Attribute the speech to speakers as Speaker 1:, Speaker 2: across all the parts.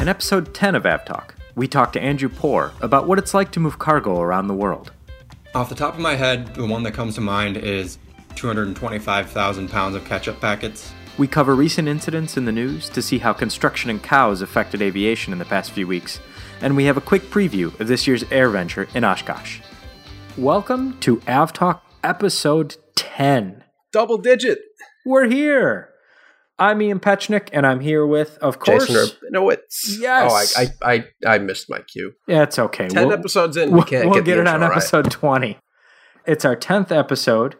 Speaker 1: In episode 10 of AvTalk, we talk to Andrew Poor about what it's like to move cargo around the world.
Speaker 2: Off the top of my head, the one that comes to mind is 225,000 pounds of ketchup packets.
Speaker 1: We cover recent incidents in the news to see how construction and cows affected aviation in the past few weeks, and we have a quick preview of this year's AirVenture in Oshkosh. Welcome to AvTalk episode 10.
Speaker 3: Double digit.
Speaker 1: We're here. I'm Ian Petchenik, and I'm here with, of course,
Speaker 3: Jason Rabinowitz.
Speaker 1: Yes.
Speaker 3: Oh, I, I, I, I missed my cue.
Speaker 1: Yeah, it's okay.
Speaker 3: 10
Speaker 1: We'll-
Speaker 3: episodes in,
Speaker 1: we'll,
Speaker 3: we can't
Speaker 1: we'll
Speaker 3: get,
Speaker 1: it on
Speaker 3: right.
Speaker 1: episode 20. It's our 10th episode,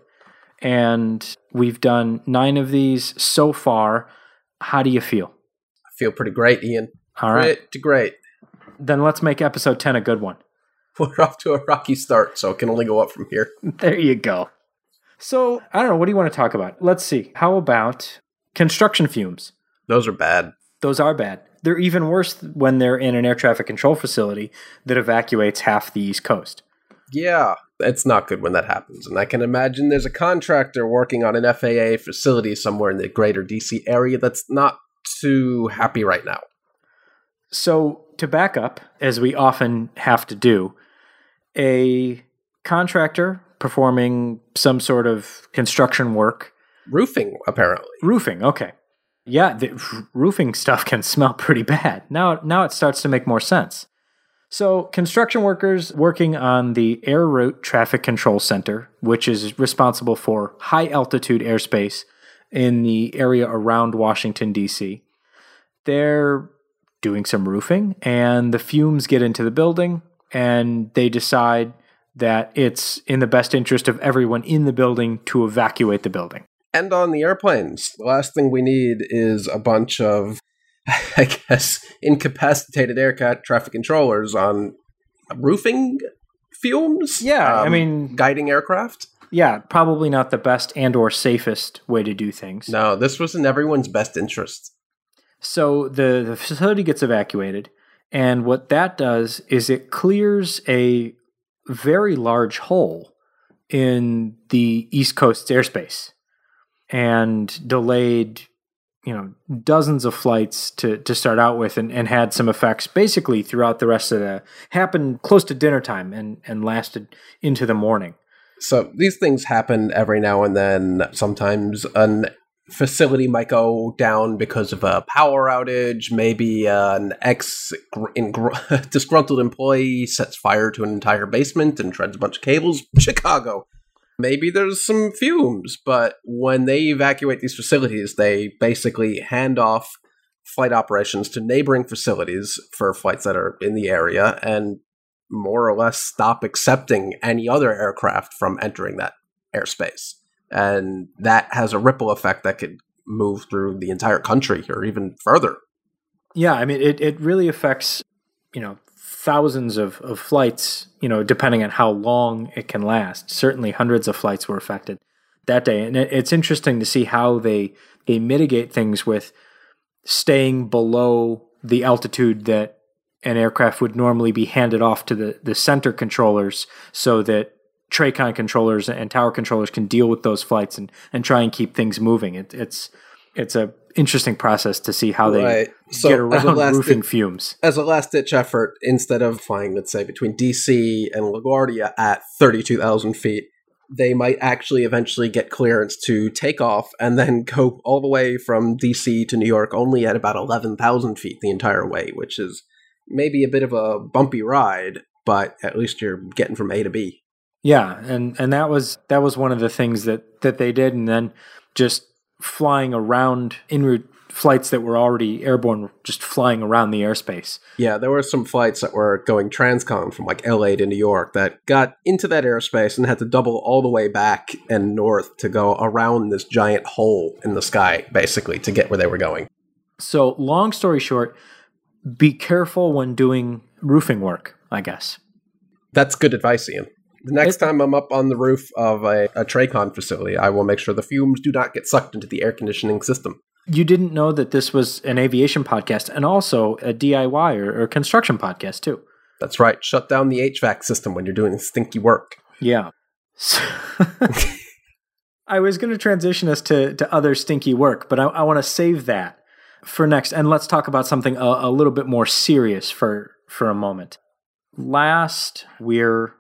Speaker 1: and we've done nine of these so far. How do you feel?
Speaker 3: I feel pretty great, Ian.
Speaker 1: All right.
Speaker 3: Pretty great.
Speaker 1: Then let's make episode 10 a good one.
Speaker 3: We're off to a rocky start, so it can only go up from here.
Speaker 1: There you go. So, I don't know. What do you want to talk about? Let's see. How about construction fumes?
Speaker 3: Those are bad.
Speaker 1: Those are bad. They're even worse when they're in an air traffic control facility that evacuates half the East Coast.
Speaker 3: Yeah, it's not good when that happens. And I can imagine there's a contractor working on an FAA facility somewhere in the greater DC area that's not too happy right now.
Speaker 1: So, to back up, as we often have to do, a contractor performing some sort of construction work,
Speaker 3: Roofing, apparently.
Speaker 1: roofing, okay. Yeah, the roofing stuff can smell pretty bad. Now now it starts to make more sense. So, construction workers working on the Air Route Traffic Control Center, which is responsible for high altitude airspace in the area around Washington D.C. They're doing some roofing and the fumes get into the building and they decide that it's in the best interest of everyone in the building to evacuate the building.
Speaker 3: And on the airplanes, the last thing we need is a bunch of, I guess, incapacitated air traffic controllers on roofing fumes.
Speaker 1: Yeah, I
Speaker 3: Um,
Speaker 1: mean-
Speaker 3: guiding aircraft.
Speaker 1: Yeah, probably not the best and or safest way to do things.
Speaker 3: No, this was in everyone's best interest.
Speaker 1: So the, the facility gets evacuated, and what that does is it clears a very large hole in the East Coast's airspace and delayed, you know, dozens of flights to, to start out with and, and had some effects basically throughout the rest of the happened close to dinner time and, and lasted into the morning.
Speaker 3: So these things happen every now and then. Sometimes an facility might go down because of a power outage. Maybe uh, an ex disgruntled employee sets fire to an entire basement and treads a bunch of cables. Chicago. Maybe there's some fumes, but when they evacuate these facilities, they basically hand off flight operations to neighboring facilities for flights that are in the area and more or less stop accepting any other aircraft from entering that airspace. And that has a ripple effect that could move through the entire country or even further.
Speaker 1: Yeah, I mean, it, it really affects, you know, thousands of, of flights, you know, depending on how long it can last. Certainly hundreds of flights were affected that day. And it, it's interesting to see how they, they mitigate things with staying below the altitude that an aircraft would normally be handed off to the, the center controllers so that Tracon controllers and tower controllers can deal with those flights and, and try and keep things moving. It, it's it's a interesting process to see how they
Speaker 3: Right. So,
Speaker 1: get
Speaker 3: a
Speaker 1: around roofing
Speaker 3: di-
Speaker 1: fumes.
Speaker 3: As a last ditch effort, instead of flying, let's say, between DC and LaGuardia at 32,000 feet, they might actually eventually get clearance to take off and then go all the way from DC to New York only at about 11,000 feet the entire way, which is maybe a bit of a bumpy ride, but at least you're getting from A to B.
Speaker 1: Yeah, and and that was that was one of the things that that they did, and then just flying around en route flights that were already airborne, just flying around the airspace.
Speaker 3: Yeah, there were some flights that were going transcon from like LA to New York that got into that airspace and had to double all the way back and north to go around this giant hole in the sky, basically, to get where they were going.
Speaker 1: So, long story short, be careful when doing roofing work. I guess.
Speaker 3: That's good advice, Ian. The next
Speaker 1: It-
Speaker 3: time I'm up on the roof of a, a Tracon facility, I will make sure the fumes do not get sucked into the air conditioning system.
Speaker 1: You didn't know that this was an aviation podcast and also a DIY or, or construction podcast too.
Speaker 3: That's right. Shut down the HVAC system when you're doing stinky work.
Speaker 1: Yeah. So- I was going to transition us to, to other stinky work, but I, I want to save that for next, and let's talk about something a, a little bit more serious for for a moment. Last, we're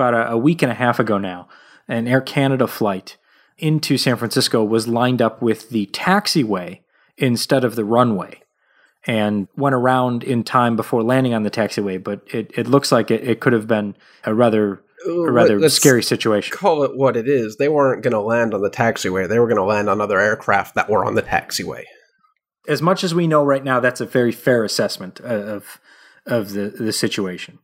Speaker 1: about a, a week and a half ago now, an Air Canada flight into San Francisco was lined up with the taxiway instead of the runway and went around in time before landing on the taxiway. But it, it looks like it, it could have been a rather a rather
Speaker 3: Let's
Speaker 1: scary situation.
Speaker 3: Call it what it is. They weren't going to land on the taxiway. They were going to land on other aircraft that were on the taxiway.
Speaker 1: As much as we know right now, that's a very fair assessment uh, of of the the situation.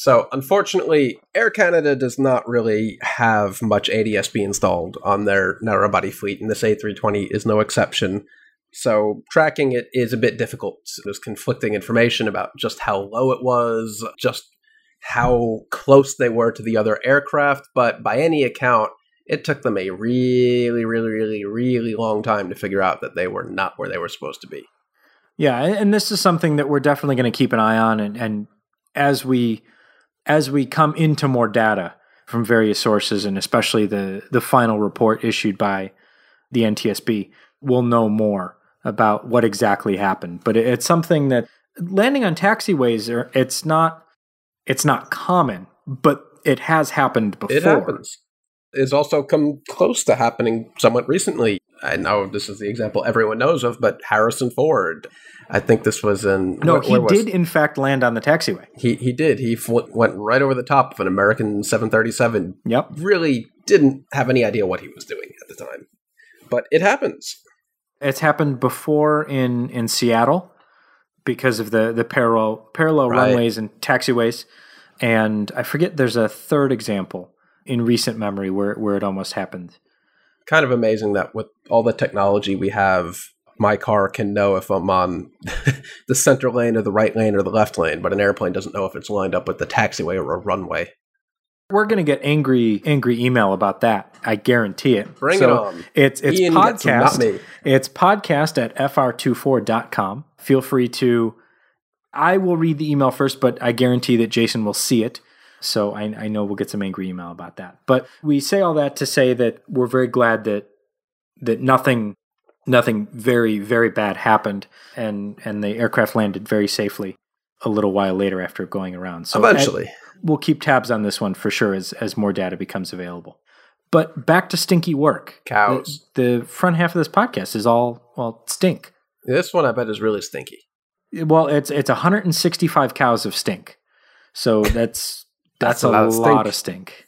Speaker 3: So, unfortunately, Air Canada does not really have much ADSB installed on their narrow-body fleet, and this A320 is no exception. So, tracking it is a bit difficult. There's conflicting information about just how low it was, just how close they were to the other aircraft, but by any account, it took them a really, really, really, really long time to figure out that they were not where they were supposed to be.
Speaker 1: Yeah, and this is something that we're definitely going to keep an eye on, and, and as we as we come into more data from various sources, and especially the the final report issued by the NTSB, we'll know more about what exactly happened. But it, it's something that landing on taxiways, are, it's not it's not common, but it has happened before.
Speaker 3: It happens. It's also come close to happening somewhat recently. I know this is the example everyone knows of, but Harrison Ford. I think this was in.
Speaker 1: No,
Speaker 3: where-
Speaker 1: he
Speaker 3: where
Speaker 1: did in fact land on the taxiway.
Speaker 3: He he did. He fl- went right over the top of an American 737.
Speaker 1: Yep.
Speaker 3: Really didn't have any idea what he was doing at the time, but it happens.
Speaker 1: It's happened before in in Seattle because of the the parallel parallel
Speaker 3: Right.
Speaker 1: runways and taxiways, and I forget there's a third example in recent memory where where it almost happened.
Speaker 3: Kind of amazing that with all the technology we have, my car can know if I'm on the center lane or the right lane or the left lane, but an airplane doesn't know if it's lined up with the taxiway or a runway.
Speaker 1: We're gonna get angry angry email about that. I guarantee it.
Speaker 3: Bring
Speaker 1: So
Speaker 3: it on.
Speaker 1: It's it's
Speaker 3: Ian them,
Speaker 1: podcast.
Speaker 3: me.
Speaker 1: It's podcast at fr24.com. Feel free to. I will read the email first, but I guarantee that Jason will see it. So I, I know we'll get some angry email about that. But we say all that to say that we're very glad that that nothing nothing very very bad happened, and and the aircraft landed very safely a little while later after going around. So
Speaker 3: Eventually.
Speaker 1: we'll keep tabs on this one for sure as as more data becomes available. But back to stinky work.
Speaker 3: Cows.
Speaker 1: The, the front half of this podcast is all well stink.
Speaker 3: This one I bet is really stinky.
Speaker 1: Well, it's it's 165 cows of stink. So that's that's,
Speaker 3: That's a
Speaker 1: a,
Speaker 3: lot of
Speaker 1: lot
Speaker 3: stink.
Speaker 1: of stink.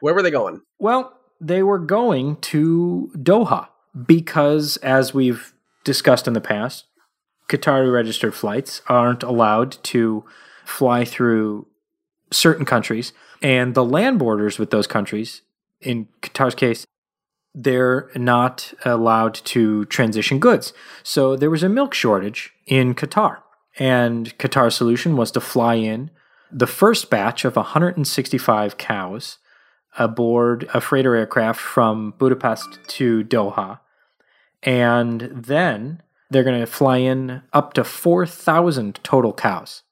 Speaker 3: Where were they going?
Speaker 1: Well, they were going to Doha because, as we've discussed in the past, Qatari registered flights aren't allowed to fly through certain countries, and the land borders with those countries, in Qatar's case, they're not allowed to transition goods. So there was a milk shortage in Qatar, and Qatar's solution was to fly in the first batch of 165 cows aboard a freighter aircraft from Budapest to Doha. And then they're going to fly in up to 4,000 total cows.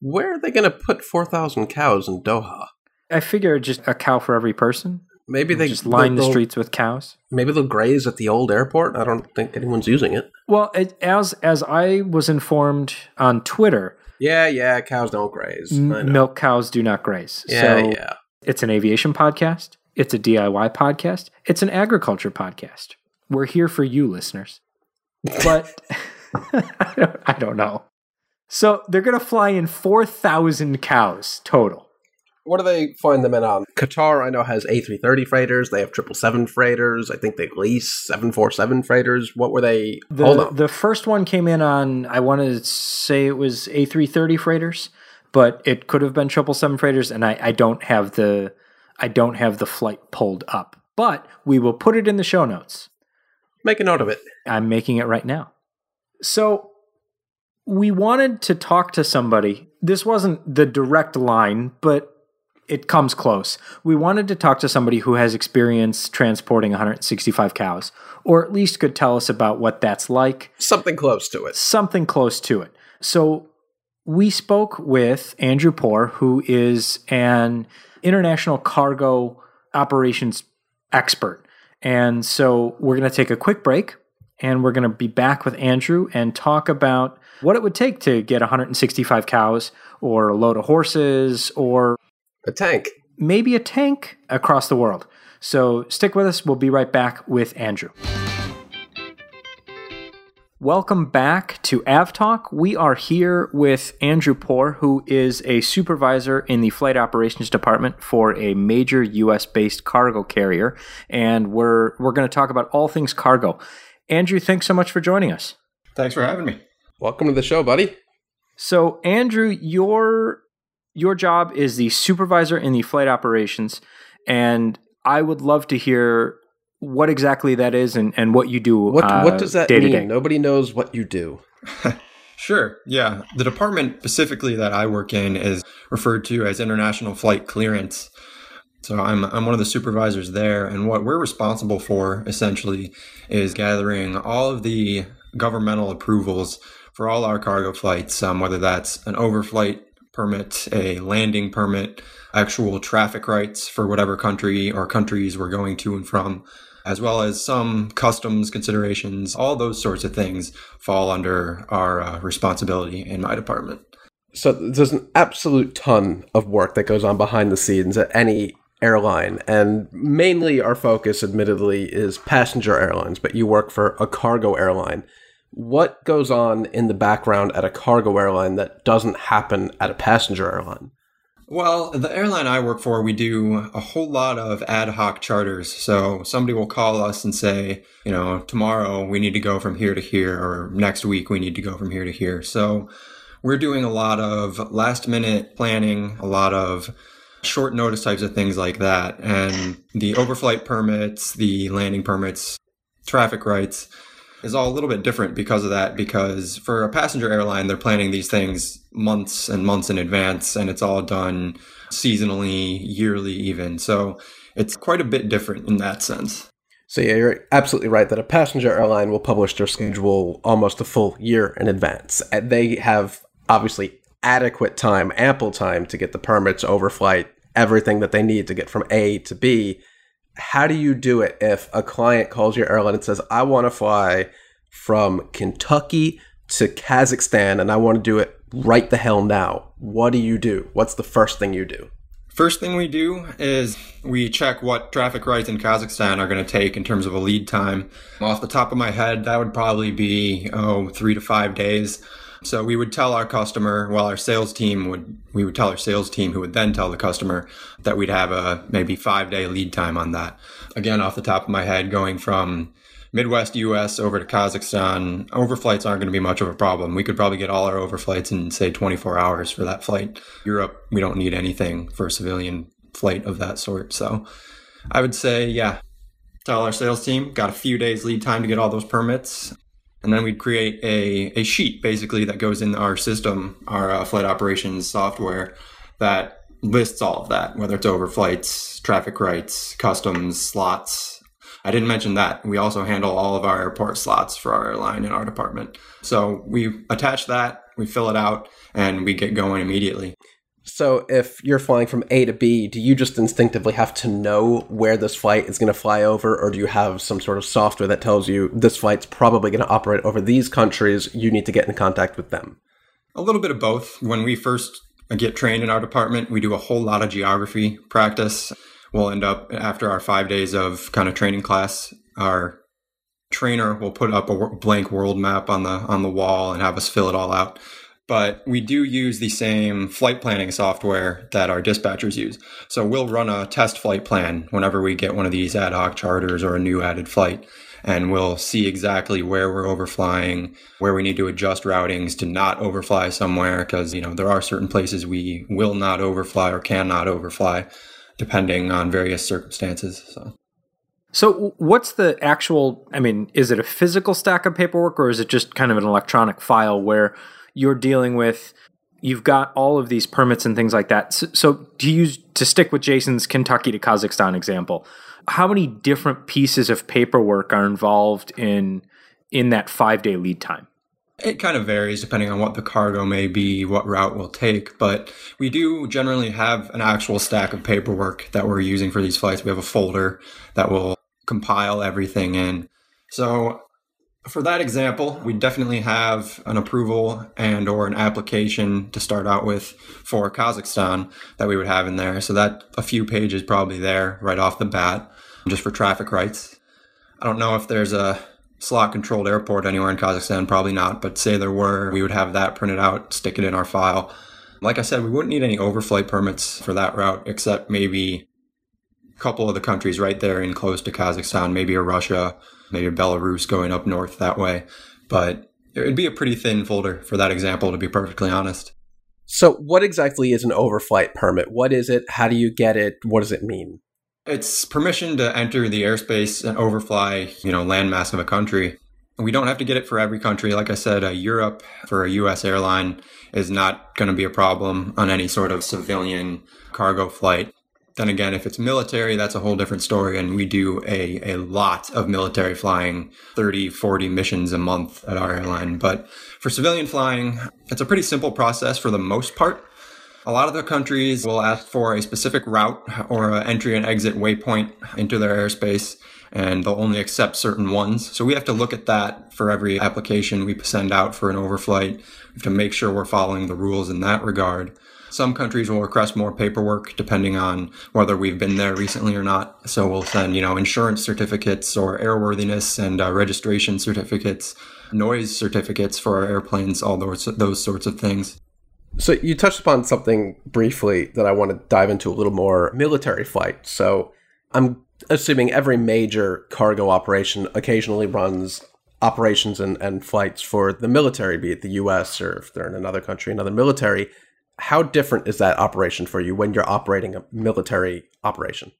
Speaker 3: Where are they going to put 4,000 cows in Doha?
Speaker 1: I figure just a cow for every person.
Speaker 3: Maybe they
Speaker 1: just line the streets with cows.
Speaker 3: Maybe they'll graze at the old airport. I don't think anyone's using it.
Speaker 1: Well, it, as as I was informed on Twitter,
Speaker 3: Yeah, yeah, cows don't graze. I
Speaker 1: m-
Speaker 3: know.
Speaker 1: milk cows do not graze.
Speaker 3: Yeah,
Speaker 1: so
Speaker 3: yeah.
Speaker 1: it's an aviation podcast. It's a DIY podcast. It's an agriculture podcast. We're here for you, listeners. But I, don't, I don't know. So they're going to fly in 4,000 cows total.
Speaker 3: What do they find them in on? Qatar, I know, has A330 freighters. They have 777 freighters. I think they lease 747 freighters. What were they?
Speaker 1: The,
Speaker 3: Hold on.
Speaker 1: the first one came in on, I want to say it was A330 freighters, but it could have been 777 freighters, and I, I don't have the I don't have the flight pulled up. But we will put it in the show notes.
Speaker 3: Make a note of it.
Speaker 1: I'm making it right now. So we wanted to talk to somebody. This wasn't the direct line, but it comes close. We wanted to talk to somebody who has experience transporting 165 cows, or at least could tell us about what that's like,
Speaker 3: Something close to it.
Speaker 1: something close to it. So we spoke with Andrew Poor, who is an international cargo operations expert. And so we're going to take a quick break and we're going to be back with Andrew and talk about what it would take to get 165 cows or a load of horses or
Speaker 3: a tank.
Speaker 1: Maybe a tank across the world. So stick with us. We'll be right back with Andrew. Welcome back to AvTalk. We are here with Andrew Poor, who is a supervisor in the flight operations department for a major U.S. based cargo carrier, and we're we're going to talk about all things cargo. Andrew, thanks so much for joining us.
Speaker 2: Thanks for having me.
Speaker 3: Welcome to the show, buddy.
Speaker 1: So, Andrew, your your job is the supervisor in the flight operations, and I would love to hear what exactly that is and, and what you do.
Speaker 3: What
Speaker 1: uh,
Speaker 3: what does that
Speaker 1: day
Speaker 3: mean?
Speaker 1: to day.
Speaker 3: Nobody knows what you do.
Speaker 2: Sure. Yeah. The department specifically that I work in is referred to as International Flight Clearance. So I'm I'm one of the supervisors there, and what we're responsible for essentially is gathering all of the governmental approvals for all our cargo flights, um, whether that's an overflight permit, a landing permit, actual traffic rights for whatever country or countries we're going to and from, as well as some customs considerations. All those sorts of things fall under our uh, responsibility in my department.
Speaker 3: So there's an absolute ton of work that goes on behind the scenes at any airline, and mainly our focus, admittedly, is passenger airlines. But you work for a cargo airline. What goes on in the background at a cargo airline that doesn't happen at a passenger airline?
Speaker 2: Well, the airline I work for, we do a whole lot of ad hoc charters. So somebody will call us and say, you know, tomorrow we need to go from here to here, or next week we need to go from here to here. So we're doing a lot of last minute planning, a lot of short notice types of things like that. And the overflight permits, the landing permits, traffic rights is all a little bit different because of that. Because for a passenger airline, they're planning these things months and months in advance, and it's all done seasonally, yearly, even. So it's quite a bit different in that sense.
Speaker 3: So yeah, you're absolutely right that a passenger airline will publish their schedule almost a full year in advance. And they have obviously adequate time, ample time to get the permits, overflight, everything that they need to get from A to B. How do you do it if a client calls your airline and says, I want to fly from Kentucky to Kazakhstan and I want to do it right the hell now? What do you do? What's the first thing you do?
Speaker 2: First thing we do is we check what traffic rights in Kazakhstan are going to take in terms of a lead time. Off the top of my head, that would probably be, oh, three to five days. So we would tell our customer, well, our sales team would, we would tell our sales team who would then tell the customer that we'd have a maybe five day lead time on that. Again, off the top of my head, going from Midwest US over to Kazakhstan, overflights aren't going to be much of a problem. We could probably get all our overflights in, say, 24 hours for that flight. Europe, we don't need anything for a civilian flight of that sort. So I would say, yeah, tell our sales team, got a few days lead time to get all those permits. And then we'd create a, a sheet basically that goes in our system, our uh, flight operations software that lists all of that, whether it's overflights, traffic rights, customs, slots, I didn't mention that. We also handle all of our airport slots for our airline in our department. So we attach that, we fill it out, and we get going immediately.
Speaker 3: So if you're flying from A to B, do you just instinctively have to know where this flight is going to fly over, or do you have some sort of software that tells you this flight's probably going to operate over these countries? You need to get in contact with them.
Speaker 2: A little bit of both. When we first get trained in our department, we do a whole lot of geography practice we'll end up after our five days of kind of training class our trainer will put up a blank world map on the on the wall and have us fill it all out but we do use the same flight planning software that our dispatchers use so we'll run a test flight plan whenever we get one of these ad hoc charters or a new added flight and we'll see exactly where we're overflying, where we need to adjust routings to not overfly somewhere because you know there are certain places we will not overfly or cannot overfly depending on various circumstances. So.
Speaker 1: So, what's the actual? I mean, is it a physical stack of paperwork or is it just kind of an electronic file where you're dealing with? You've got all of these permits and things like that. So, so to use to stick with Jason's Kentucky to Kazakhstan example, how many different pieces of paperwork are involved in in that five day lead time?
Speaker 2: It kind of varies depending on what the cargo may be, what route we'll take, but we do generally have an actual stack of paperwork that we're using for these flights. We have a folder that will compile everything in. So For that example, we definitely have an approval and or an application to start out with for Kazakhstan that we would have in there. So that a few pages probably there right off the bat just for traffic rights. I don't know if there's a slot controlled airport anywhere in Kazakhstan, probably not, but say there were, we would have that printed out, stick it in our file. Like I said, we wouldn't need any overflight permits for that route, except maybe couple of the countries right there in close to Kazakhstan, maybe a Russia, maybe a Belarus going up north that way. But it would be a pretty thin folder for that example, to be perfectly honest.
Speaker 3: So, what exactly is an overflight permit? What is it? How do you get it? What does it mean?
Speaker 2: It's permission to enter the airspace and overfly, you know, landmass of a country. We don't have to get it for every country. Like I said, uh, Europe for a U.S. airline is not going to be a problem on any sort of civilian cargo flight. Then again, if it's military, that's a whole different story. And we do a, a lot of military flying, 30, 40 missions a month at our airline. But for civilian flying, it's a pretty simple process for the most part. A lot of the countries will ask for a specific route or an entry and exit waypoint into their airspace, and they'll only accept certain ones. So we have to look at that for every application we send out for an overflight. We have to make sure we're following the rules in that regard. Some countries will request more paperwork depending on whether we've been there recently or not. So we'll send, you know, insurance certificates or airworthiness and uh, registration certificates, noise certificates for our airplanes, all those, those sorts of things.
Speaker 3: So you touched upon something briefly that I want to dive into a little more military flight. So I'm assuming every major cargo operation occasionally runs operations and, and flights for the military, be it the US or if they're in another country, another military. How different is that operation for you when you're operating a military operation?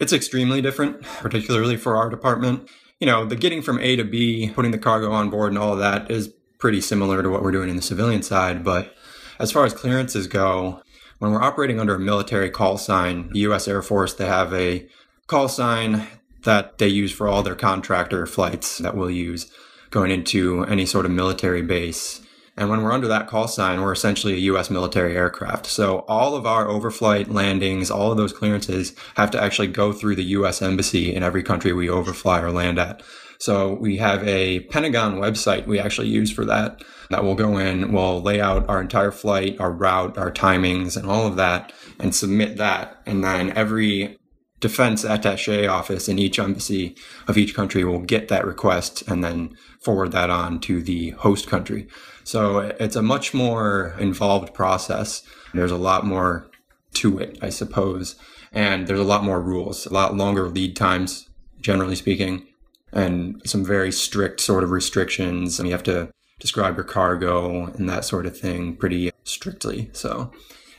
Speaker 2: It's extremely different, particularly for our department. You know, the getting from A to B, putting the cargo on board and all of that is pretty similar to what we're doing in the civilian side, but as far as clearances go, when we're operating under a military call sign, the U.S. Air Force, they have a call sign that they use for all their contractor flights that we'll use going into any sort of military base. And when we're under that call sign, we're essentially a U.S. military aircraft. So all of our overflight landings, all of those clearances have to actually go through the U.S. embassy in every country we overfly or land at. So we have a Pentagon website we actually use for that. That will go in, we'll lay out our entire flight, our route, our timings, and all of that, and submit that. And then every defense attache office in each embassy of each country will get that request and then forward that on to the host country. So it's a much more involved process. There's a lot more to it, I suppose. And there's a lot more rules, a lot longer lead times, generally speaking and some very strict sort of restrictions. And you have to describe your cargo and that sort of thing pretty strictly. So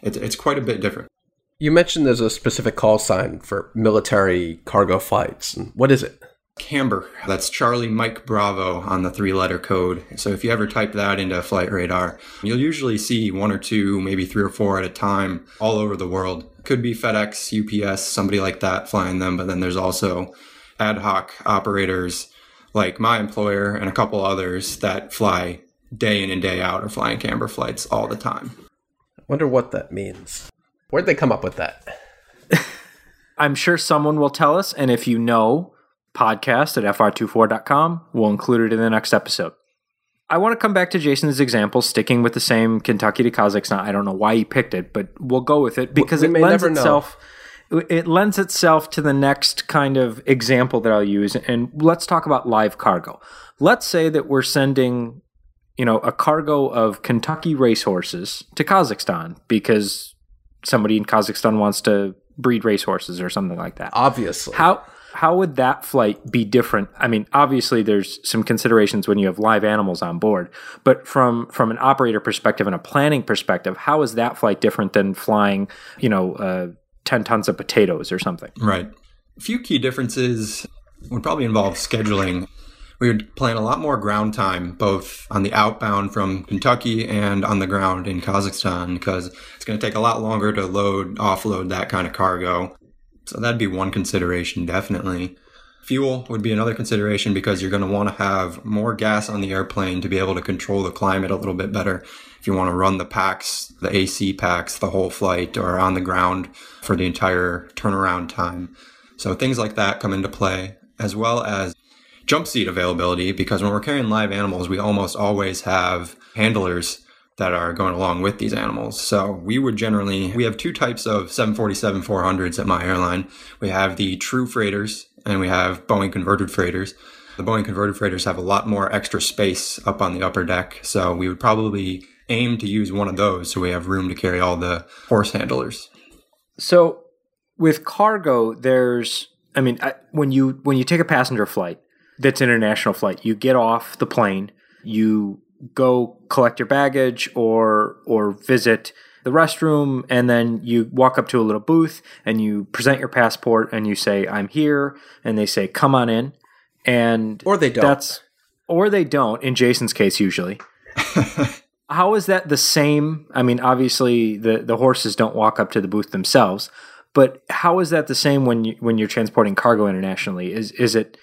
Speaker 2: it's, it's quite a bit different.
Speaker 3: You mentioned there's a specific call sign for military cargo flights. What is it?
Speaker 2: Camber. That's Charlie Mike Bravo on the three letter code. So if you ever type that into a Flight Radar, you'll usually see one or two, maybe three or four at a time all over the world. Could be FedEx, UPS, somebody like that flying them, but then there's also ad hoc operators like my employer and a couple others that fly day in and day out or flying camber flights all the time.
Speaker 3: I wonder what that means. Where'd they come up with that?
Speaker 1: I'm sure someone will tell us, and if you know, podcast at fr24.com, we'll include it in the next episode. I want to come back to Jason's example, sticking with the same Kentucky to Kazakhstan. I don't know why he picked it, but we'll go with it because we it lends itself. Know it lends itself to the next kind of example that I'll use. And let's talk about live cargo. Let's say that we're sending, you know, a cargo of Kentucky racehorses to Kazakhstan because somebody in Kazakhstan wants to breed racehorses or something like that.
Speaker 3: Obviously.
Speaker 1: How how would that flight be different? I mean, obviously there's some considerations when you have live animals on board, but from from an operator perspective and a planning perspective, how is that flight different than flying, you know, uh, 10 tons of potatoes or something.
Speaker 2: Right. A few key differences would probably involve scheduling. We would plan a lot more ground time, both on the outbound from Kentucky and on the ground in Kazakhstan, because it's going to take a lot longer to load, offload that kind of cargo. So that'd be one consideration, definitely. Fuel would be another consideration because you're going to want to have more gas on the airplane to be able to control the climate a little bit better if you want to run the packs, the AC packs, the whole flight or on the ground for the entire turnaround time. So things like that come into play, as well as jump seat availability because when we're carrying live animals, we almost always have handlers that are going along with these animals. So we would generally, we have two types of 747 400s at my airline. We have the true freighters and we have Boeing converted freighters. The Boeing converted freighters have a lot more extra space up on the upper deck. So we would probably aim to use one of those so we have room to carry all the horse handlers.
Speaker 1: So with cargo, there's, I mean, when you when you take a passenger flight that's international flight, you get off the plane, you go collect your baggage or or visit the restroom and then you walk up to a little booth and you present your passport and you say I'm here and they say come on in and
Speaker 3: or they don't.
Speaker 1: that's or they don't in Jason's case usually. How is that the same? I mean obviously the the horses don't walk up to the booth themselves but how is that the same when you when you're transporting cargo internationally? Is is it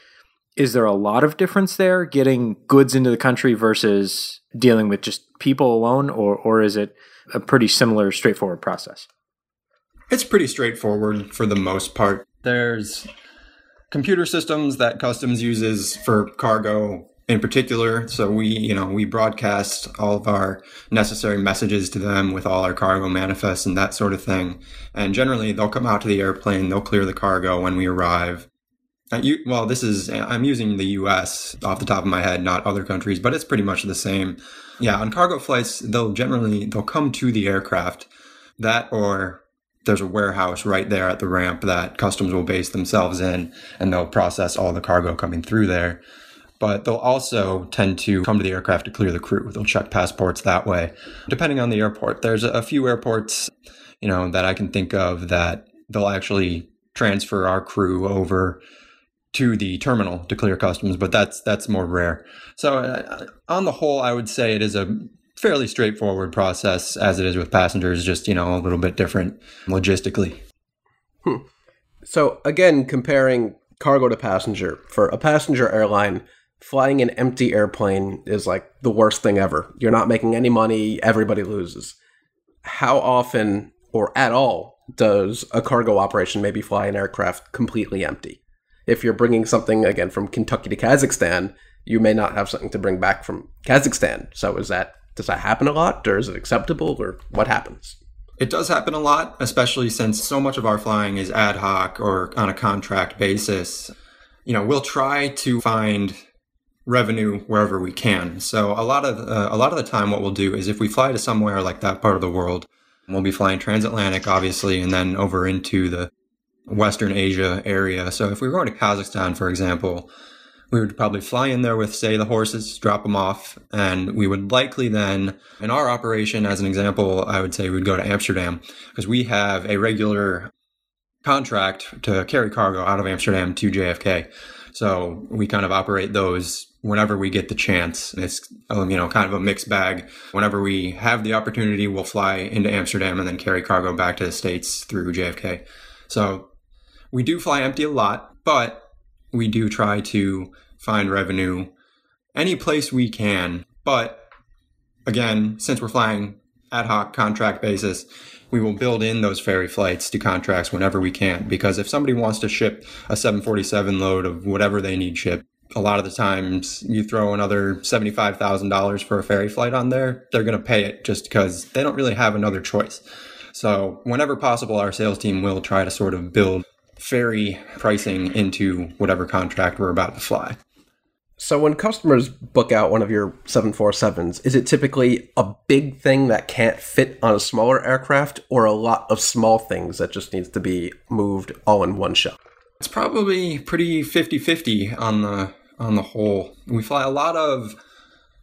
Speaker 1: is there a lot of difference there getting goods into the country versus dealing with just people alone or or is it a pretty similar straightforward process?
Speaker 2: It's pretty straightforward for the most part. There's computer systems that customs uses for cargo in particular. So we you know we broadcast all of our necessary messages to them with all our cargo manifests and that sort of thing. And generally they'll come out to the airplane they'll clear the cargo when we arrive Uh, you, well, this is, uh, I'm using the US off the top of my head, not other countries, but it's pretty much the same. Yeah, on cargo flights, they'll generally, they'll come to the aircraft. That or there's a warehouse right there at the ramp that customs will base themselves in and they'll process all the cargo coming through there. But they'll also tend to come to the aircraft to clear the crew. They'll check passports that way, depending on the airport. There's a few airports, you know, that I can think of that they'll actually transfer our crew over to the terminal to clear customs, but that's that's more rare. So uh, on the whole, I would say it is a fairly straightforward process as it is with passengers, just you know a little bit different logistically.
Speaker 3: Hmm. So again, comparing cargo to passenger for a passenger airline. Flying an empty airplane is like the worst thing ever. You're not making any money, everybody loses. How often or at all does a cargo operation maybe fly an aircraft completely empty? If you're bringing something again from Kentucky to Kazakhstan, you may not have something to bring back from Kazakhstan. So is that does that happen a lot, or is it acceptable, or what happens?
Speaker 2: It does happen a lot, especially since so much of our flying is ad hoc or on a contract basis. You know, we'll try to find revenue wherever we can. So a lot of uh, a lot of the time, what we'll do is if we fly to somewhere like that part of the world, we'll be flying transatlantic, obviously, and then over into the Western Asia area. So if we were going to Kazakhstan, for example, we would probably fly in there with, say, the horses, drop them off, and we would likely then, in our operation, as an example, I would say we'd go to Amsterdam because we have a regular contract to carry cargo out of Amsterdam to JFK. So we kind of operate those whenever we get the chance. It's um, you know kind of a mixed bag. Whenever we have the opportunity, we'll fly into Amsterdam and then carry cargo back to the states through JFK. So we do fly empty a lot, but we do try to find revenue any place we can. But again, since we're flying ad hoc contract basis, we will build in those ferry flights to contracts whenever we can. Because if somebody wants to ship a 747 load of whatever they need shipped, a lot of the times you throw another $75,000 for a ferry flight on there, they're going to pay it just because they don't really have another choice. So, whenever possible, our sales team will try to sort of build ferry pricing into whatever contract we're about to fly.
Speaker 3: So when customers book out one of your 747s, is it typically a big thing that can't fit on a smaller aircraft or a lot of small things that just needs to be moved all in one shot?
Speaker 2: It's probably pretty 50-50 on the on the whole. We fly a lot of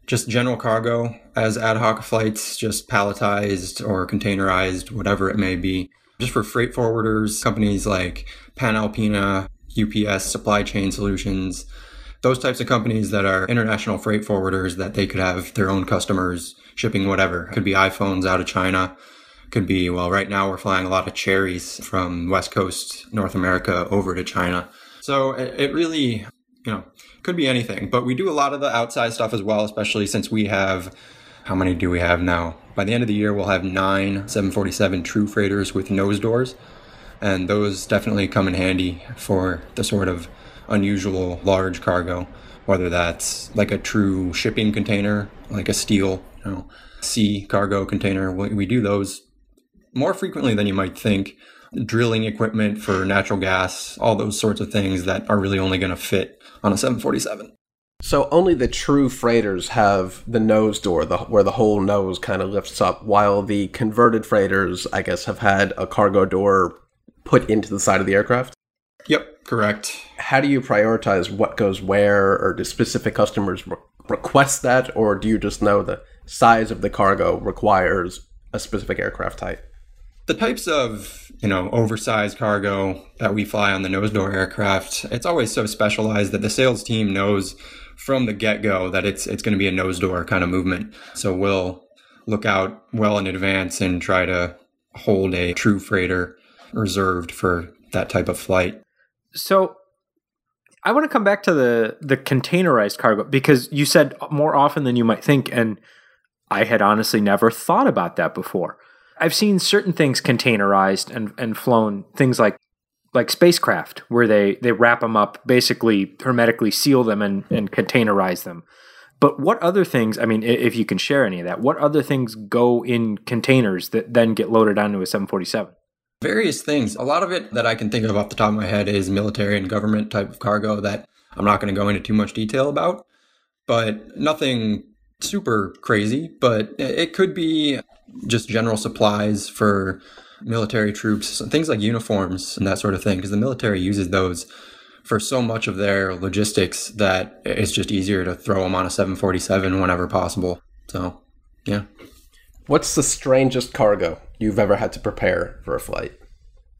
Speaker 2: just general cargo as ad hoc flights, just palletized or containerized, whatever it may be just for freight forwarders, companies like Panalpina, UPS, Supply Chain Solutions, those types of companies that are international freight forwarders that they could have their own customers shipping whatever. It could be iPhones out of China. Could be, well, right now we're flying a lot of cherries from West Coast North America over to China. So it, it really, you know, could be anything. But we do a lot of the outside stuff as well, especially since we have how many do we have now? By the end of the year, we'll have nine 747 true freighters with nose doors. And those definitely come in handy for the sort of unusual large cargo. whether that's like a true shipping container, like a steel, you know, sea cargo container. We, do those more frequently than you might think. Drilling equipment for natural gas, all those sorts of things that are really only going to fit on a 747.
Speaker 3: So only the true freighters have the nose door, the, where the whole nose kind of lifts up, while the converted freighters, I guess, have had a cargo door put into the side of the aircraft.
Speaker 2: Yep, correct.
Speaker 3: How do you prioritize what goes where, or do specific customers re- request that, or do you just know the size of the cargo requires a specific aircraft type?
Speaker 2: The types of, you know, oversized cargo that we fly on the nose door aircraft, it's always so specialized that the sales team knows from the get-go that it's it's going to be a nose door kind of movement. So we'll look out well in advance and try to hold a true freighter reserved for that type of flight.
Speaker 1: So I want to come back to the the containerized cargo because you said more often than you might think and I had honestly never thought about that before. I've seen certain things containerized and and flown things like like spacecraft where they they wrap them up basically hermetically seal them and and containerize them. But what other things, I mean if you can share any of that, what other things go in containers that then get loaded onto a 747?
Speaker 2: Various things. A lot of it that I can think of off the top of my head is military and government type of cargo that I'm not going to go into too much detail about, but nothing super crazy. But it could be just general supplies for military troops, things like uniforms and that sort of thing, because the military uses those for so much of their logistics that it's just easier to throw them on a 747 whenever possible. So, yeah.
Speaker 3: What's the strangest cargo you've ever had to prepare for a flight?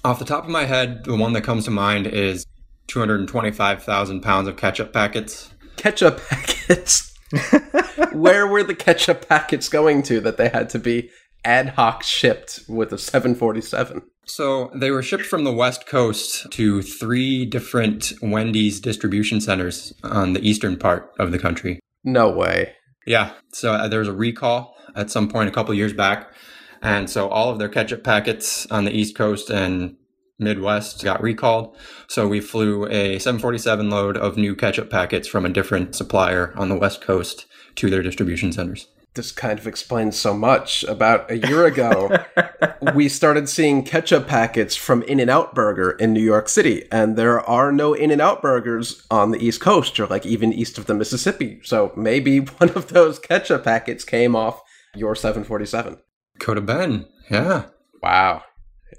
Speaker 2: Off the top of my head, the one that comes to mind is 225,000 pounds of ketchup packets.
Speaker 3: Ketchup packets? Where were the ketchup packets going to that they had to be ad hoc shipped with a 747?
Speaker 2: So they were shipped from the West Coast to three different Wendy's distribution centers on the eastern part of the country.
Speaker 3: No way.
Speaker 2: Yeah. So uh, there was a recall at some point a couple years back. And so all of their ketchup packets on the East Coast and Midwest got recalled. So we flew a 747 load of new ketchup packets from a different supplier on the West Coast to their distribution centers.
Speaker 3: This kind of explains so much. About a year ago, we started seeing ketchup packets from In N Out Burger in New York City, and there are no In N Out burgers on the East Coast or like even east of the Mississippi. So maybe one of those ketchup packets came off your 747.
Speaker 2: Could have been. Yeah.
Speaker 3: Wow.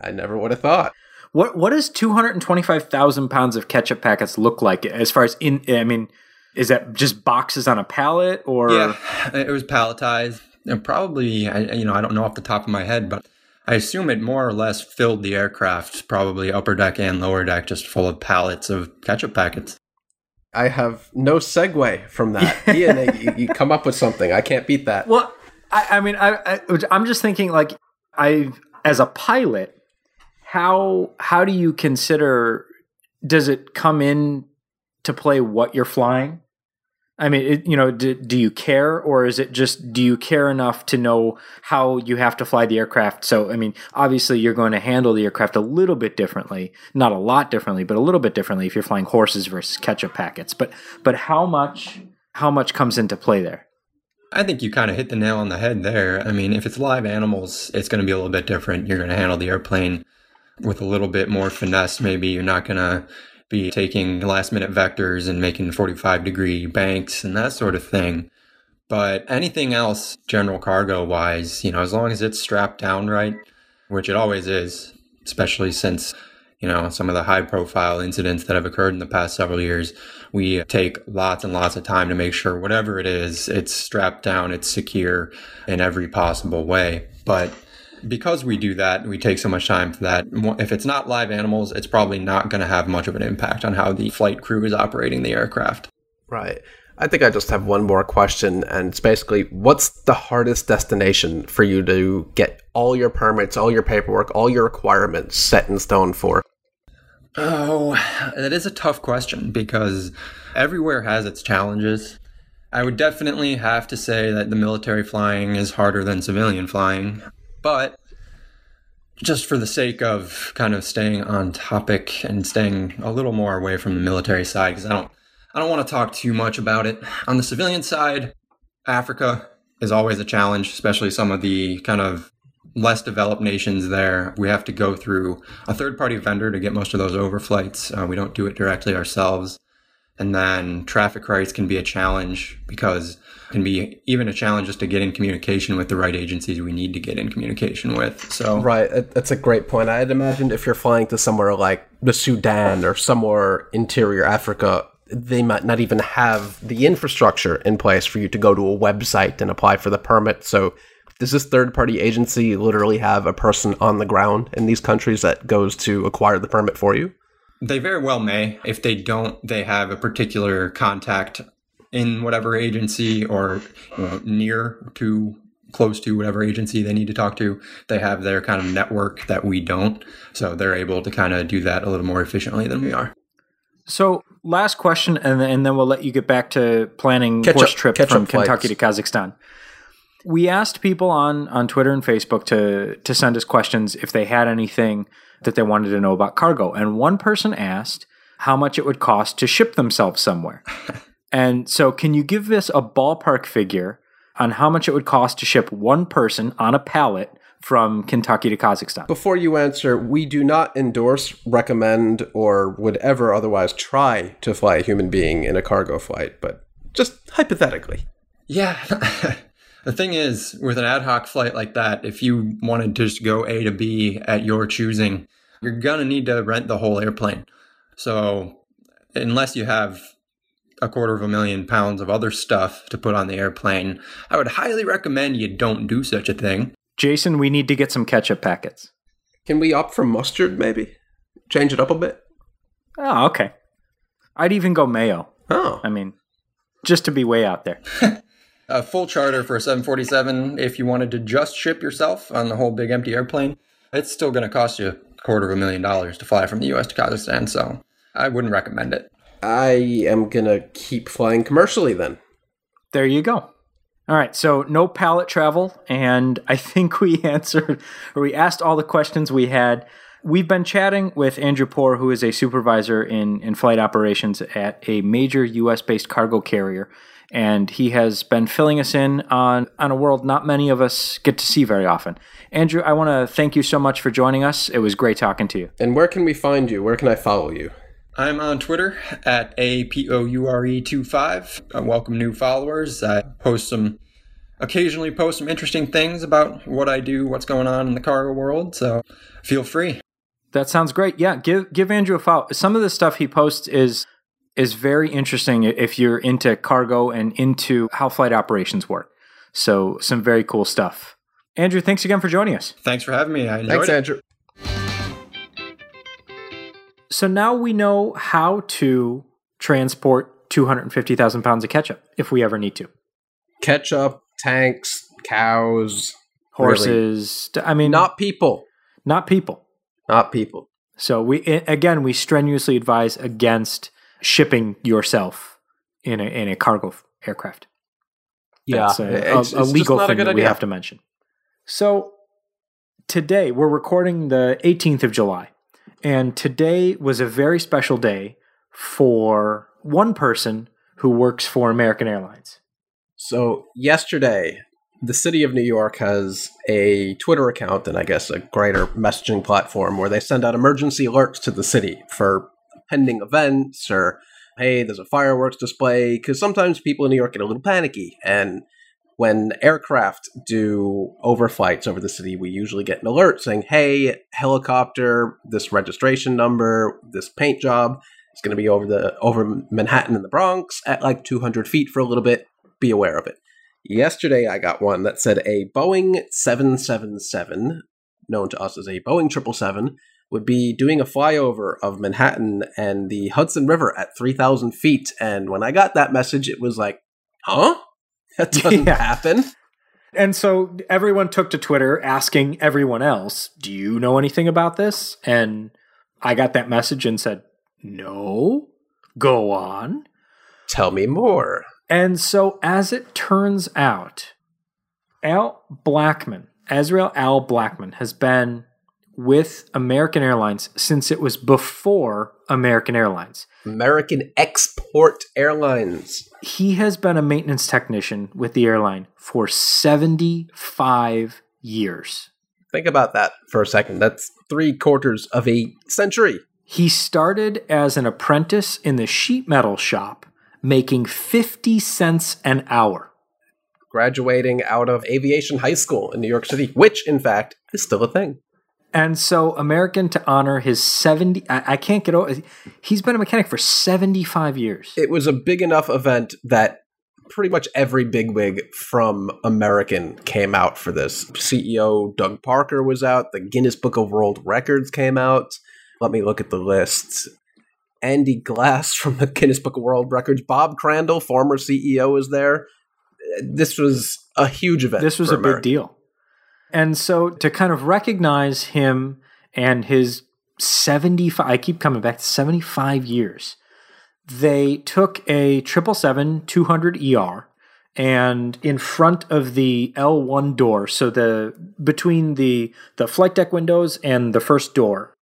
Speaker 3: I never would have thought.
Speaker 1: What what does two hundred and twenty five thousand pounds of ketchup packets look like as far as in? I mean, is that just boxes on a pallet or?
Speaker 2: Yeah, it was palletized. And probably, you know, I don't know off the top of my head, but I assume it more or less filled the aircraft, probably upper deck and lower deck, just full of pallets of ketchup packets.
Speaker 3: I have no segue from that. Ian, you, you come up with something. I can't beat that.
Speaker 1: Well, I, I mean, I, I I'm just thinking like I as a pilot, how how do you consider? Does it come in to play what you're flying? I mean, it, you know, do, do you care, or is it just do you care enough to know how you have to fly the aircraft? So, I mean, obviously, you're going to handle the aircraft a little bit differently, not a lot differently, but a little bit differently if you're flying horses versus ketchup packets. But, but how much how much comes into play there?
Speaker 2: I think you kind of hit the nail on the head there. I mean, if it's live animals, it's going to be a little bit different. You're going to handle the airplane with a little bit more finesse. Maybe you're not going to be taking last minute vectors and making 45 degree banks and that sort of thing. But anything else, general cargo wise, you know, as long as it's strapped down right, which it always is, especially since, you know, some of the high profile incidents that have occurred in the past several years, we take lots and lots of time to make sure whatever it is, it's strapped down, it's secure in every possible way. But because we do that, we take so much time for that. If it's not live animals, it's probably not going to have much of an impact on how the flight crew is operating the aircraft.
Speaker 3: Right. I think I just have one more question, and it's basically what's the hardest destination for you to get all your permits, all your paperwork, all your requirements set in stone for?
Speaker 2: Oh, that is a tough question because everywhere has its challenges. I would definitely have to say that the military flying is harder than civilian flying, but just for the sake of kind of staying on topic and staying a little more away from the military side, because I don't, I don't want to talk too much about it. On the civilian side, Africa is always a challenge, especially some of the kind of less developed nations there. We have to go through a third party vendor to get most of those overflights. Uh, we don't do it directly ourselves. And then traffic rights can be a challenge because it can be even a challenge just to get in communication with the right agencies we need to get in communication with. So
Speaker 3: Right, that's a great point. I'd imagine if you're flying to somewhere like the Sudan or somewhere interior Africa, they might not even have the infrastructure in place for you to go to a website and apply for the permit. So, does this third party agency literally have a person on the ground in these countries that goes to acquire the permit for you?
Speaker 2: They very well may. If they don't, they have a particular contact in whatever agency or you know, near to close to whatever agency they need to talk to. They have their kind of network that we don't. So they're able to kind of do that a little more efficiently than we are.
Speaker 1: So, last question, and then, and then we'll let you get back to planning
Speaker 3: Catch
Speaker 1: horse
Speaker 3: up-
Speaker 1: trip from
Speaker 3: up flights.
Speaker 1: Kentucky to Kazakhstan. We asked people on on Twitter and Facebook to to send us questions if they had anything that they wanted to know about cargo, and one person asked how much it would cost to ship themselves somewhere. and so, can you give us a ballpark figure on how much it would cost to ship one person on a pallet from Kentucky to Kazakhstan?
Speaker 3: Before you answer, we do not endorse, recommend, or would ever otherwise try to fly a human being in a cargo flight, but just hypothetically.
Speaker 2: Yeah. the thing is, with an ad hoc flight like that, if you wanted to just go A to B at your choosing, you're going to need to rent the whole airplane. So, unless you have a quarter of a million pounds of other stuff to put on the airplane, I would highly recommend you don't do such a thing.
Speaker 1: Jason, we need to get some ketchup packets.
Speaker 3: Can we opt for mustard, maybe? Change it up a bit?
Speaker 1: Oh, okay. I'd even go mayo.
Speaker 3: Oh.
Speaker 1: I mean, just to be way out there.
Speaker 2: A full charter for a 747, if you wanted to just ship yourself on the whole big empty airplane, it's still going to cost you a quarter of a million dollars to fly from the US to Kazakhstan. So I wouldn't recommend it.
Speaker 3: I am gonna keep flying commercially then.
Speaker 1: There you go. All right, so no pallet travel, and I think we answered or we asked all the questions we had. We've been chatting with Andrew Poor, who is a supervisor in, in flight operations at a major US based cargo carrier, and he has been filling us in on, on a world not many of us get to see very often. Andrew, I want to thank you so much for joining us. It was great talking to you.
Speaker 3: And where can we find you? Where can I follow you?
Speaker 2: I'm on Twitter at APOURE25. I welcome new followers. I post some, occasionally post some interesting things about what I do, what's going on in the cargo world. So feel free.
Speaker 1: That sounds great. Yeah, give give Andrew a follow. Some of the stuff he posts is is very interesting if you're into cargo and into how flight operations work. So some very cool stuff. Andrew, thanks again for joining us.
Speaker 2: Thanks for having me. I enjoyed
Speaker 3: Thanks,
Speaker 2: it.
Speaker 3: Andrew.
Speaker 1: So now we know how to transport 250,000 pounds of ketchup if we ever need to.
Speaker 3: Ketchup, tanks, cows,
Speaker 1: Horses, I mean,
Speaker 3: not people.
Speaker 1: not people.
Speaker 3: Not people.
Speaker 1: So we again we strenuously advise against shipping yourself in a in a cargo f- aircraft. That's a, a-
Speaker 3: it's-
Speaker 1: a
Speaker 3: it's
Speaker 1: legal
Speaker 3: not a
Speaker 1: thing
Speaker 3: good
Speaker 1: that we have to mention. So today we're recording the 18th of July, and today was a very special day for one person who works for American Airlines.
Speaker 3: So yesterday, the city of New York has a Twitter account and I guess a greater messaging platform where they send out emergency alerts to the city for pending events or hey, there's a fireworks display because sometimes people in New York get a little panicky and when aircraft do overflights over the city, we usually get an alert saying, "Hey, helicopter, this registration number, this paint job is going to be over the over Manhattan and the Bronx at like 200 feet for a little bit. Be aware of it." Yesterday, I got one that said a Boeing 777, known to us as a Boeing 777, would be doing a flyover of Manhattan and the Hudson River at 3,000 feet. And when I got that message, it was like, huh? That doesn't
Speaker 1: Yeah.
Speaker 3: happen.
Speaker 1: And so everyone took to Twitter asking everyone else, "Do you know anything about this?" And I got that message and said, "No." Go on.
Speaker 3: Tell me more.
Speaker 1: And so, as it turns out, Al Blackman, Azriel Al Blackman, has been with American Airlines since it was before American Airlines.
Speaker 3: American Export Airlines.
Speaker 1: He has been a maintenance technician with the airline for 75 years.
Speaker 3: Think about that for a second. That's three quarters of a century.
Speaker 1: He started as an apprentice in the sheet metal shop, making 50 cents an hour.
Speaker 3: Graduating out of aviation high school in New York City, which in fact is still a thing.
Speaker 1: And so, American to honor his 70, I, I can't get over, he's been a mechanic for 75 years.
Speaker 3: It was a big enough event that pretty much every bigwig from American came out for this. CEO Doug Parker was out, the Guinness Book of World Records came out. Let me look at the list. Andy Glass from the Guinness Book of World Records, Bob Crandall, former CEO, was there. This was a huge event.
Speaker 1: This was a big deal. And so to kind of recognize him and his 75, I keep coming back to 75 years, they took a 777 200 ER and in front of the L1 door, so the between the the flight deck windows and the first door,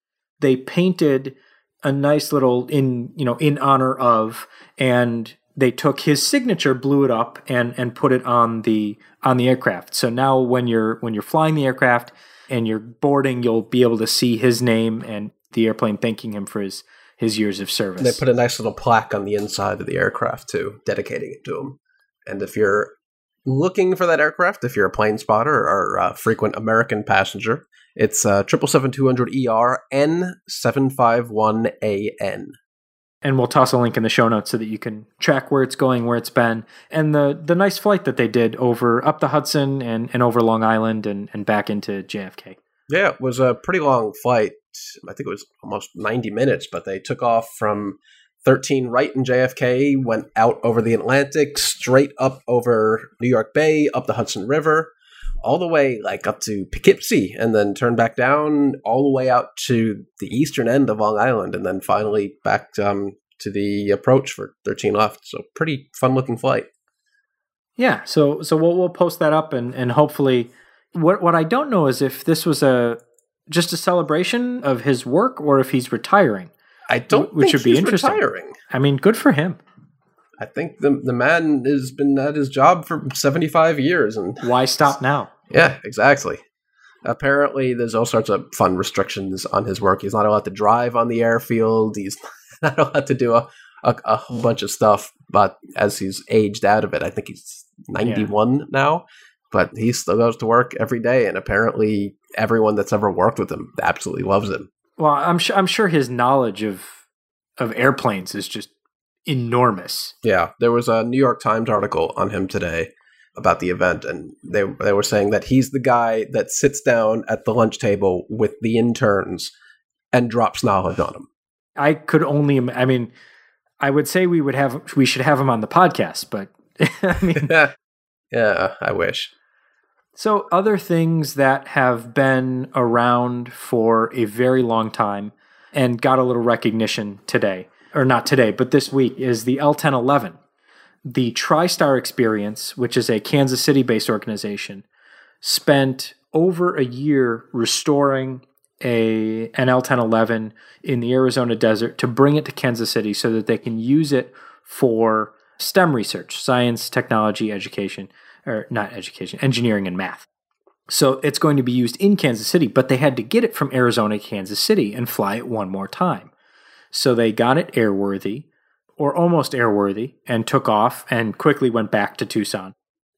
Speaker 1: they painted a nice little in you know in honor of and they took his signature blew it up and and put it on the on the aircraft so now when you're when you're flying the aircraft and you're boarding you'll be able to see his name and the airplane thanking him for his his years of service
Speaker 3: They put a nice little plaque on the inside of the aircraft too, dedicating it to him. And if you're looking for that aircraft, if you're a plane spotter or a frequent American passenger, it's uh, 777-200ER N751AN.
Speaker 1: And we'll toss a link in the show notes so that you can track where it's going, where it's been, and the the nice flight that they did over up the Hudson and, and over Long Island and, and back into JFK.
Speaker 3: Yeah, it was a pretty long flight. I think it was almost 90 minutes, but they took off from 13 right in JFK, went out over the Atlantic, straight up over New York Bay, up the Hudson River, all the way like up to Poughkeepsie, and then turn back down all the way out to the eastern end of Long Island, and then finally back um, to the approach for 13 left. So pretty fun looking flight.
Speaker 1: Yeah, so so we'll we'll post that up and and hopefully what what I don't know is if this was a just a celebration of his work or if he's retiring.
Speaker 3: I don't
Speaker 1: Which
Speaker 3: think
Speaker 1: would be interesting.
Speaker 3: retiring.
Speaker 1: I mean, good for him.
Speaker 3: I think the the man has been at his job for 75 years and
Speaker 1: Why stop now?
Speaker 3: Yeah, exactly. Apparently, there's all sorts of fun restrictions on his work. He's not allowed to drive on the airfield. He's not allowed to do a, a, a whole bunch of stuff. But as he's aged out of it, I think he's 91 now. But he still goes to work every day, and apparently, everyone that's ever worked with him absolutely loves him.
Speaker 1: Well, I'm sure I'm sure his knowledge of of airplanes is just enormous.
Speaker 3: Yeah, there was a New York Times article on him today about the event, and they they were saying that he's the guy that sits down at the lunch table with the interns and drops knowledge on them.
Speaker 1: I could only I mean I would say we would have we should have him on the podcast, but I mean
Speaker 3: yeah, I wish.
Speaker 1: So, other things that have been around for a very long time and got a little recognition today, or not today, but this week, is the L1011. The TriStar Experience, which is a Kansas City based organization, spent over a year restoring a an L1011 in the Arizona desert to bring it to Kansas City so that they can use it for STEM research, science, technology, education, or not education, engineering and math. So it's going to be used in Kansas City, but they had to get it from Arizona to Kansas City and fly it one more time. So they got it airworthy or almost airworthy and took off and quickly went back to Tucson.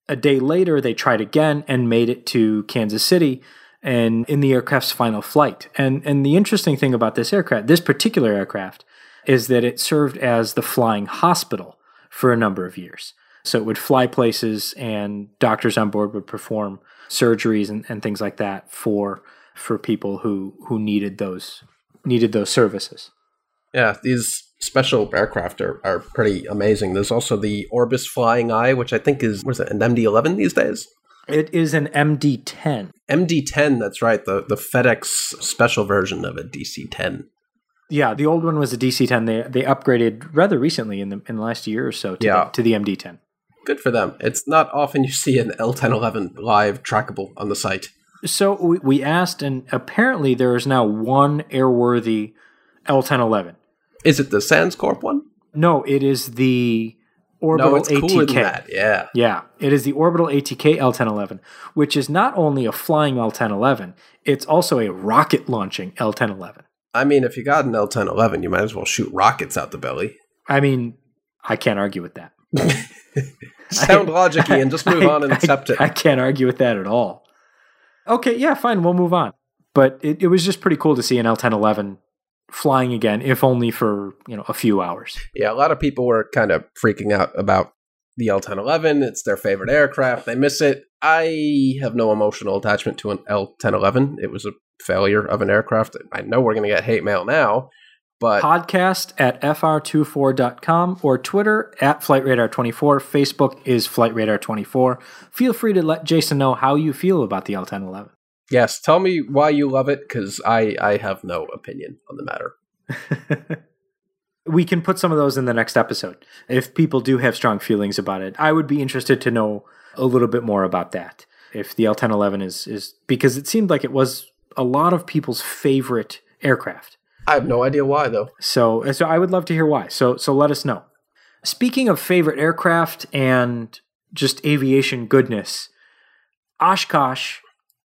Speaker 1: A day later, they tried again and made it to Kansas City and in the aircraft's final flight. And and the interesting thing about this aircraft, this particular aircraft, is that it served as the flying hospital for a number of years. So it would fly places and doctors on board would perform surgeries and, and things like that for for people who who needed those needed those services.
Speaker 3: Yeah, these special aircraft are, are pretty amazing. There's also the Orbis Flying Eye, which I think is was it an MD-11 these days?
Speaker 1: It is an MD-10.
Speaker 3: MD-10, that's right, the the FedEx special version of a DC-10.
Speaker 1: Yeah, the old one was a DC-10. They they upgraded rather recently in the in the last year or so to,
Speaker 3: Yeah.
Speaker 1: the, to the MD-10.
Speaker 3: Good for them. It's not often you see an L1011 live trackable on the site.
Speaker 1: So we, we asked, and apparently there is now one airworthy L1011.
Speaker 3: Is it the Sandscorp one?
Speaker 1: No, it is the orbital
Speaker 3: no, it's
Speaker 1: ATK.
Speaker 3: cooler than that. Yeah.
Speaker 1: Yeah, it is the orbital ATK L1011, which is not only a flying L1011, it's also a rocket launching L1011.
Speaker 3: I mean, if you got an L1011, you might as well shoot rockets out the belly.
Speaker 1: I mean, I can't argue with that.
Speaker 3: Sound logicy and just move on and
Speaker 1: I-
Speaker 3: accept it.
Speaker 1: I can't argue with that at all. Okay, yeah, fine, we'll move on. But it, it was just pretty cool to see an L1011 flying again, if only for you know a few hours.
Speaker 3: Yeah, a lot of people were kind of freaking out about the L1011. It's their favorite aircraft. They miss it. I have no emotional attachment to an L1011. It was a failure of an aircraft. I know we're going to get hate mail now, but
Speaker 1: Podcast at fr24.com or Twitter at FlightRadar24. Facebook is FlightRadar24. Feel free to let Jason know how you feel about the L1011.
Speaker 3: Yes, tell me why you love it because I, I have no opinion on the matter.
Speaker 1: we can put some of those in the next episode if people do have strong feelings about it. I would be interested to know a little bit more about that. If the L1011 is is because it seemed like it was a lot of people's favorite aircraft.
Speaker 3: I have no idea why though.
Speaker 1: So so I would love to hear why. So so let us know. Speaking of favorite aircraft and just aviation goodness, Oshkosh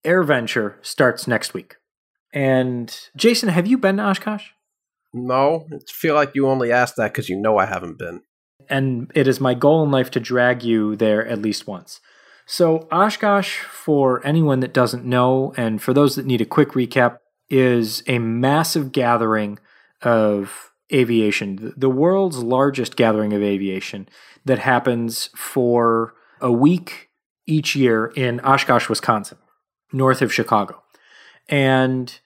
Speaker 1: AirVenture starts next week. And Jason, have you been to Oshkosh?
Speaker 3: No, I feel like you only asked that because you know I haven't been.
Speaker 1: and it is my goal in life to drag you there at least once. So, Oshkosh, for anyone that doesn't know, and for those that need a quick recap, is a massive gathering of aviation, the world's largest gathering of aviation that happens for a week each year in Oshkosh, Wisconsin, north of Chicago. And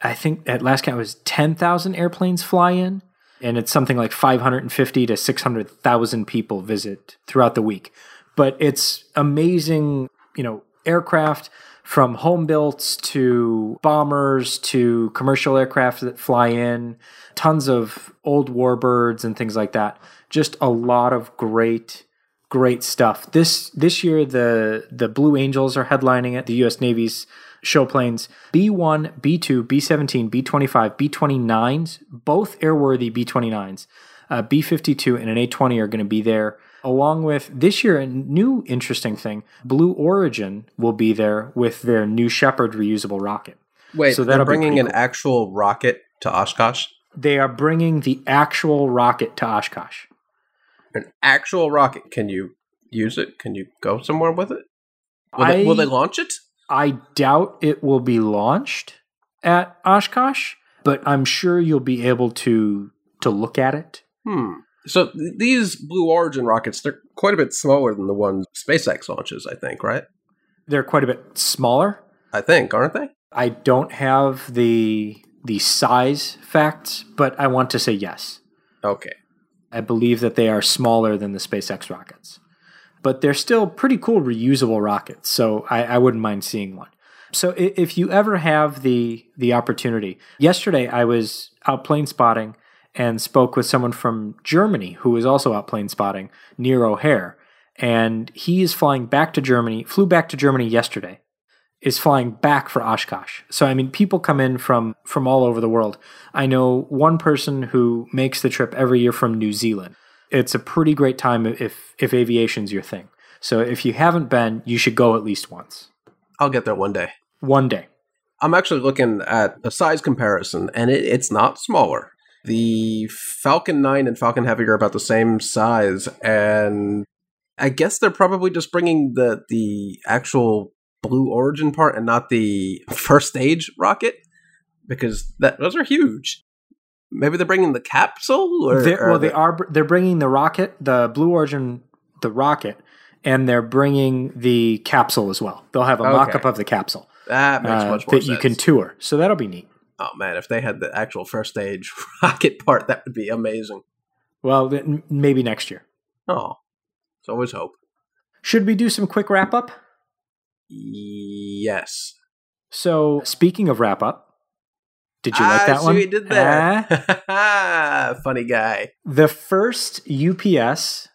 Speaker 1: I think at last count was 10,000 airplanes fly in and it's something like 550 to 600,000 people visit throughout the week. But it's amazing, you know, aircraft from home built to bombers to commercial aircraft that fly in, tons of old warbirds and things like that. Just a lot of great great stuff. This this year the the Blue Angels are headlining it, the US Navy's show planes. B1, B2, B17, B25, B29s, both airworthy B29s, uh, B52 and an A20 are going to be there. Along with this year, a new interesting thing Blue Origin will be there with their new Shepard reusable rocket.
Speaker 3: Wait,
Speaker 1: So
Speaker 3: they're bringing an
Speaker 1: cool.
Speaker 3: actual rocket to Oshkosh?
Speaker 1: They are bringing the actual rocket to Oshkosh.
Speaker 3: An actual rocket. Can you use it? Can you go somewhere with it? Will, they, will they launch it?
Speaker 1: I doubt it will be launched at Oshkosh, but I'm sure you'll be able to to look at it.
Speaker 3: Hmm. So th- these Blue Origin rockets, they're quite a bit smaller than the ones SpaceX launches, I think, right?
Speaker 1: They're quite a bit smaller.
Speaker 3: I think, aren't they?
Speaker 1: I don't have the the size facts, but I want to say yes.
Speaker 3: Okay.
Speaker 1: I believe that they are smaller than the SpaceX rockets, but they're still pretty cool reusable rockets. So I, I wouldn't mind seeing one. So if you ever have the the opportunity, yesterday I was out plane spotting and spoke with someone from Germany who was also out plane spotting near O'Hare, and he is flying back to Germany. Flew back to Germany yesterday. Is flying back for Oshkosh. So I mean, people come in from from all over the world. I know one person who makes the trip every year from New Zealand. It's a pretty great time if if aviation's your thing. So if you haven't been, you should go at least once.
Speaker 3: I'll get there one day.
Speaker 1: One day.
Speaker 3: I'm actually looking at a size comparison, and it, it's not smaller. The Falcon 9 and Falcon Heavy are about the same size, and I guess they're probably just bringing the the actual Blue Origin part and not the first stage rocket because that those are huge. Maybe they're bringing the capsule, or,
Speaker 1: They're-
Speaker 3: or
Speaker 1: well, they
Speaker 3: the-
Speaker 1: are. They're bringing the rocket, the Blue Origin, the rocket, and they're bringing the capsule as well. They'll have a
Speaker 3: Okay.
Speaker 1: mock-up of the capsule
Speaker 3: That makes
Speaker 1: uh,
Speaker 3: much more
Speaker 1: that
Speaker 3: sense.
Speaker 1: you can tour. So that'll be neat.
Speaker 3: oh man, if they had the actual first stage rocket part, that would be amazing.
Speaker 1: Well, maybe next year.
Speaker 3: Oh, it's always hope.
Speaker 1: Should we do some quick wrap up?
Speaker 3: Yes.
Speaker 1: So, speaking of wrap up, did you like
Speaker 3: ah,
Speaker 1: that
Speaker 3: see
Speaker 1: one?
Speaker 3: We did
Speaker 1: that.
Speaker 3: there. Eh? Funny guy.
Speaker 1: the first UPS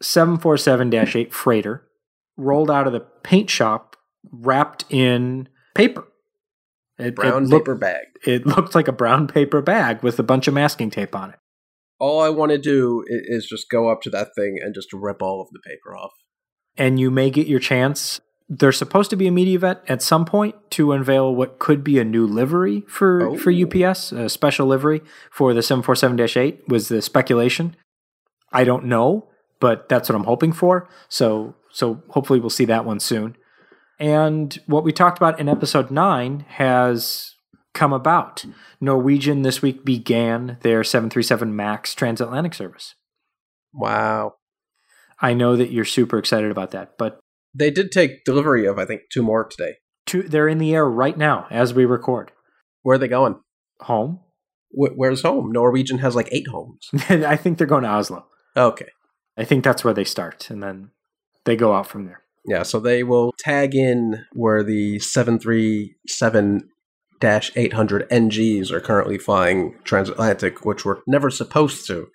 Speaker 1: 747 8 freighter rolled out of the paint shop wrapped in paper. It,
Speaker 3: Brown
Speaker 1: it looked,
Speaker 3: paper bag.
Speaker 1: It looked like a brown paper bag with a bunch of masking tape on it.
Speaker 3: All I want to do is just go up to that thing and just rip all of the paper off.
Speaker 1: and you may get your chance. There's supposed to be a media event at some point to unveil what could be a new livery for, for
Speaker 3: Oh.
Speaker 1: UPS, a special livery for the 747-8 was the speculation. I don't know, but that's what I'm hoping for. So so hopefully we'll see that one soon. And what we talked about in episode 9 has come about. Norwegian this week began their 737 MAX transatlantic service.
Speaker 3: Wow.
Speaker 1: I know that you're super excited about that, but
Speaker 3: They did take delivery of, I think, two more today.
Speaker 1: two, they're in the air right now as we record.
Speaker 3: Where are they going?
Speaker 1: Home?
Speaker 3: Wh- where's home? Norwegian has like eight homes.
Speaker 1: I think they're going to Oslo.
Speaker 3: Okay.
Speaker 1: I think that's where they start, and then they go out from there.
Speaker 3: Yeah, so they will tag in where the 737 800 NGs are currently flying transatlantic, which were never supposed to.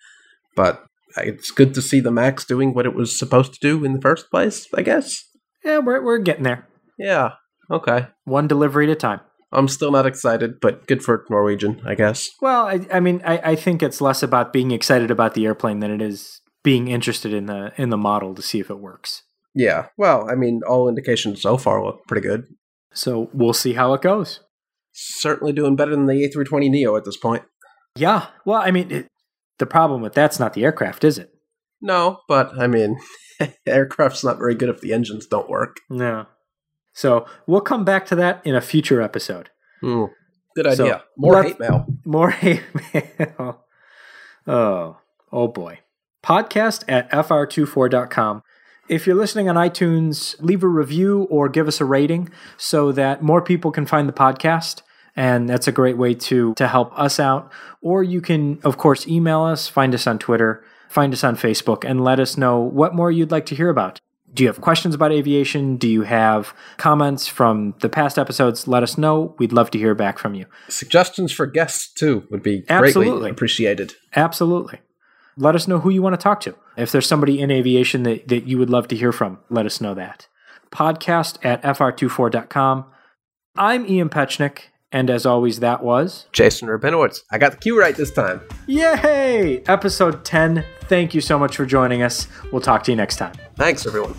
Speaker 3: But it's good to see the MAX doing what it was supposed to do in the first place, I guess.
Speaker 1: Yeah, we're we're getting there,
Speaker 3: Yeah, okay.
Speaker 1: one delivery at a time.
Speaker 3: I'm still not excited, but good for Norwegian, I guess.
Speaker 1: Well, I, I mean, I, I think it's less about being excited about the airplane than it is being interested in the in the model to see if it works.
Speaker 3: Yeah, well, I mean, all indications so far look pretty good.
Speaker 1: So we'll see how it goes.
Speaker 3: Certainly doing better than the A320 Neo at this point.
Speaker 1: Yeah. Well, I mean, it, the problem with that's not the aircraft, is it?
Speaker 3: No, but I mean, aircraft's not very good if the engines don't work.
Speaker 1: No. So we'll come back to that in a future episode.
Speaker 3: Hmm. Good
Speaker 1: So,
Speaker 3: idea. More
Speaker 1: let's-
Speaker 3: hate mail.
Speaker 1: More hate mail. Oh, oh boy. Podcast at fr24.com. If you're listening on iTunes, leave a review or give us a rating so that more people can find the podcast. And that's a great way to, to help us out. Or you can, of course, email us, find us on Twitter, find us on Facebook, and let us know what more you'd like to hear about. Do you have questions about aviation? Do you have comments from the past episodes? Let us know. We'd love to hear back from you.
Speaker 3: Suggestions for guests, too, would be
Speaker 1: Absolutely.
Speaker 3: greatly appreciated.
Speaker 1: Absolutely. Let us know who you want to talk to. If there's somebody in aviation that, that you would love to hear from, let us know that. Podcast at fr24.com. I'm Ian Petchenik, and as always, that was
Speaker 3: Jason Rabinowitz. I got the cue right this time.
Speaker 1: Yay! Episode 10. Thank you so much for joining us. We'll talk to you next time.
Speaker 3: Thanks, everyone.